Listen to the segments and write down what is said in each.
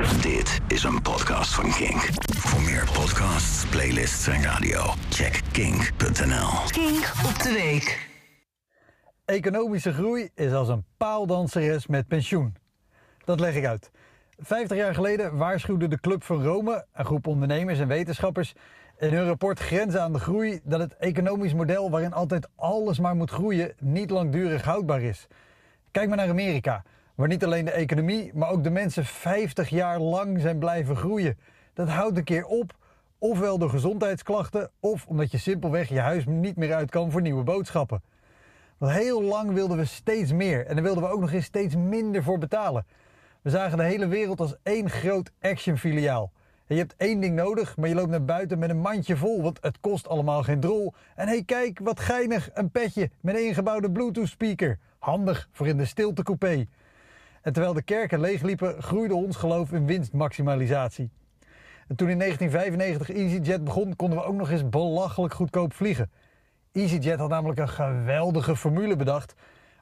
Dit is een podcast van Kink. Voor meer podcasts, playlists en radio, check kink.nl. Kink op de week. Economische groei is als een paaldanseres met pensioen. Dat leg ik uit. Vijftig jaar geleden waarschuwde de Club van Rome, een groep ondernemers en wetenschappers, in hun rapport Grenzen aan de Groei dat het economisch model waarin altijd alles maar moet groeien niet langdurig houdbaar is. Kijk maar naar Amerika, waar niet alleen de economie, maar ook de mensen 50 jaar lang zijn blijven groeien. Dat houdt een keer op, ofwel door gezondheidsklachten, of omdat je simpelweg je huis niet meer uit kan voor nieuwe boodschappen. Want heel lang wilden we steeds meer en daar wilden we ook nog eens steeds minder voor betalen. We zagen de hele wereld als één groot actionfiliaal. En je hebt één ding nodig, maar je loopt naar buiten met een mandje vol, want het kost allemaal geen drol. En hé, hey, kijk, wat geinig, een petje met een ingebouwde Bluetooth-speaker. Handig voor in de stiltecoupé. En terwijl de kerken leegliepen, groeide ons geloof in winstmaximalisatie. En toen in 1995 EasyJet begon, konden we ook nog eens belachelijk goedkoop vliegen. EasyJet had namelijk een geweldige formule bedacht.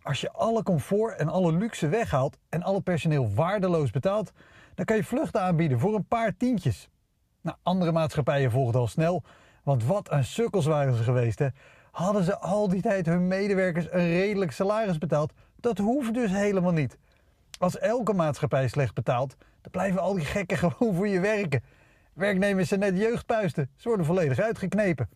Als je alle comfort en alle luxe weghaalt en alle personeel waardeloos betaalt, dan kan je vluchten aanbieden voor een paar tientjes. Nou, andere maatschappijen volgden al snel, want wat een sukkels waren ze geweest. Hè? Hadden ze al die tijd hun medewerkers een redelijk salaris betaald? Dat hoeft dus helemaal niet. Als elke maatschappij slecht betaalt, dan blijven al die gekken gewoon voor je werken. Werknemers zijn net jeugdpuisten, ze worden volledig uitgeknepen.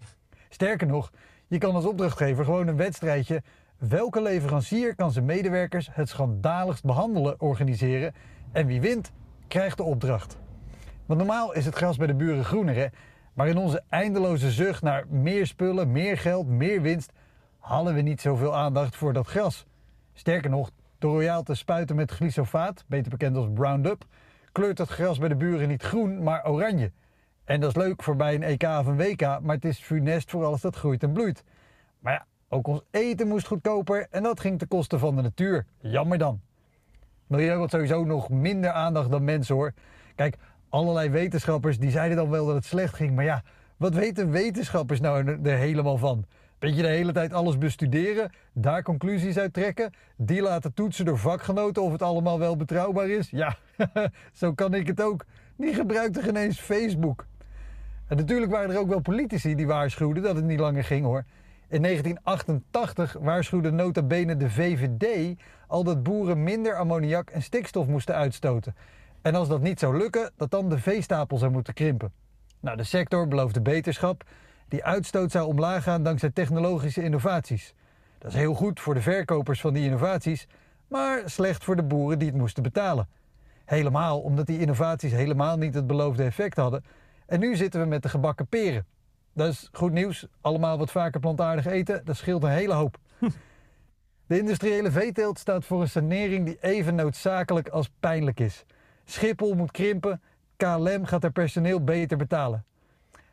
Sterker nog, je kan als opdrachtgever gewoon een wedstrijdje welke leverancier kan zijn medewerkers het schandaligst behandelen organiseren en wie wint, krijgt de opdracht. Want normaal is het gras bij de buren groener, hè? maar in onze eindeloze zucht naar meer spullen, meer geld, meer winst, hadden we niet zoveel aandacht voor dat gras. Sterker nog, door royaal te spuiten met glyfosaat, beter bekend als Roundup, kleurt het gras bij de buren niet groen, maar oranje. En dat is leuk voor bij een EK of een WK, maar het is funest voor alles dat groeit en bloeit. Maar ja, ook ons eten moest goedkoper en dat ging ten koste van de natuur. Jammer dan. Milieu had sowieso nog minder aandacht dan mensen hoor. Kijk, allerlei wetenschappers die zeiden dan wel dat het slecht ging, maar ja, wat weten wetenschappers nou er helemaal van? Beetje de hele tijd alles bestuderen, daar conclusies uit trekken, die laten toetsen door vakgenoten of het allemaal wel betrouwbaar is? Ja, zo kan ik het ook. Die gebruikte geen eens Facebook. En natuurlijk waren er ook wel politici die waarschuwden dat het niet langer ging hoor. In 1988 waarschuwde nota bene de VVD al dat boeren minder ammoniak en stikstof moesten uitstoten. En als dat niet zou lukken, dat dan de veestapel zou moeten krimpen. Nou, de sector beloofde beterschap. Die uitstoot zou omlaag gaan dankzij technologische innovaties. Dat is heel goed voor de verkopers van die innovaties, maar slecht voor de boeren die het moesten betalen. Helemaal omdat die innovaties helemaal niet het beloofde effect hadden. En nu zitten we met de gebakken peren. Dat is goed nieuws. Allemaal wat vaker plantaardig eten, dat scheelt een hele hoop. De industriële veeteelt staat voor een sanering die even noodzakelijk als pijnlijk is. Schiphol moet krimpen, KLM gaat haar personeel beter betalen.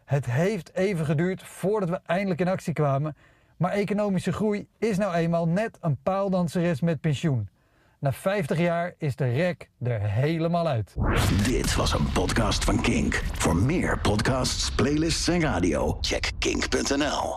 Het heeft even geduurd voordat we eindelijk in actie kwamen, maar economische groei is nou eenmaal net een paaldanseres met pensioen. Na 50 jaar is de rek er helemaal uit. Dit was een podcast van Kink. Voor meer podcasts, playlists en radio, check kink.nl.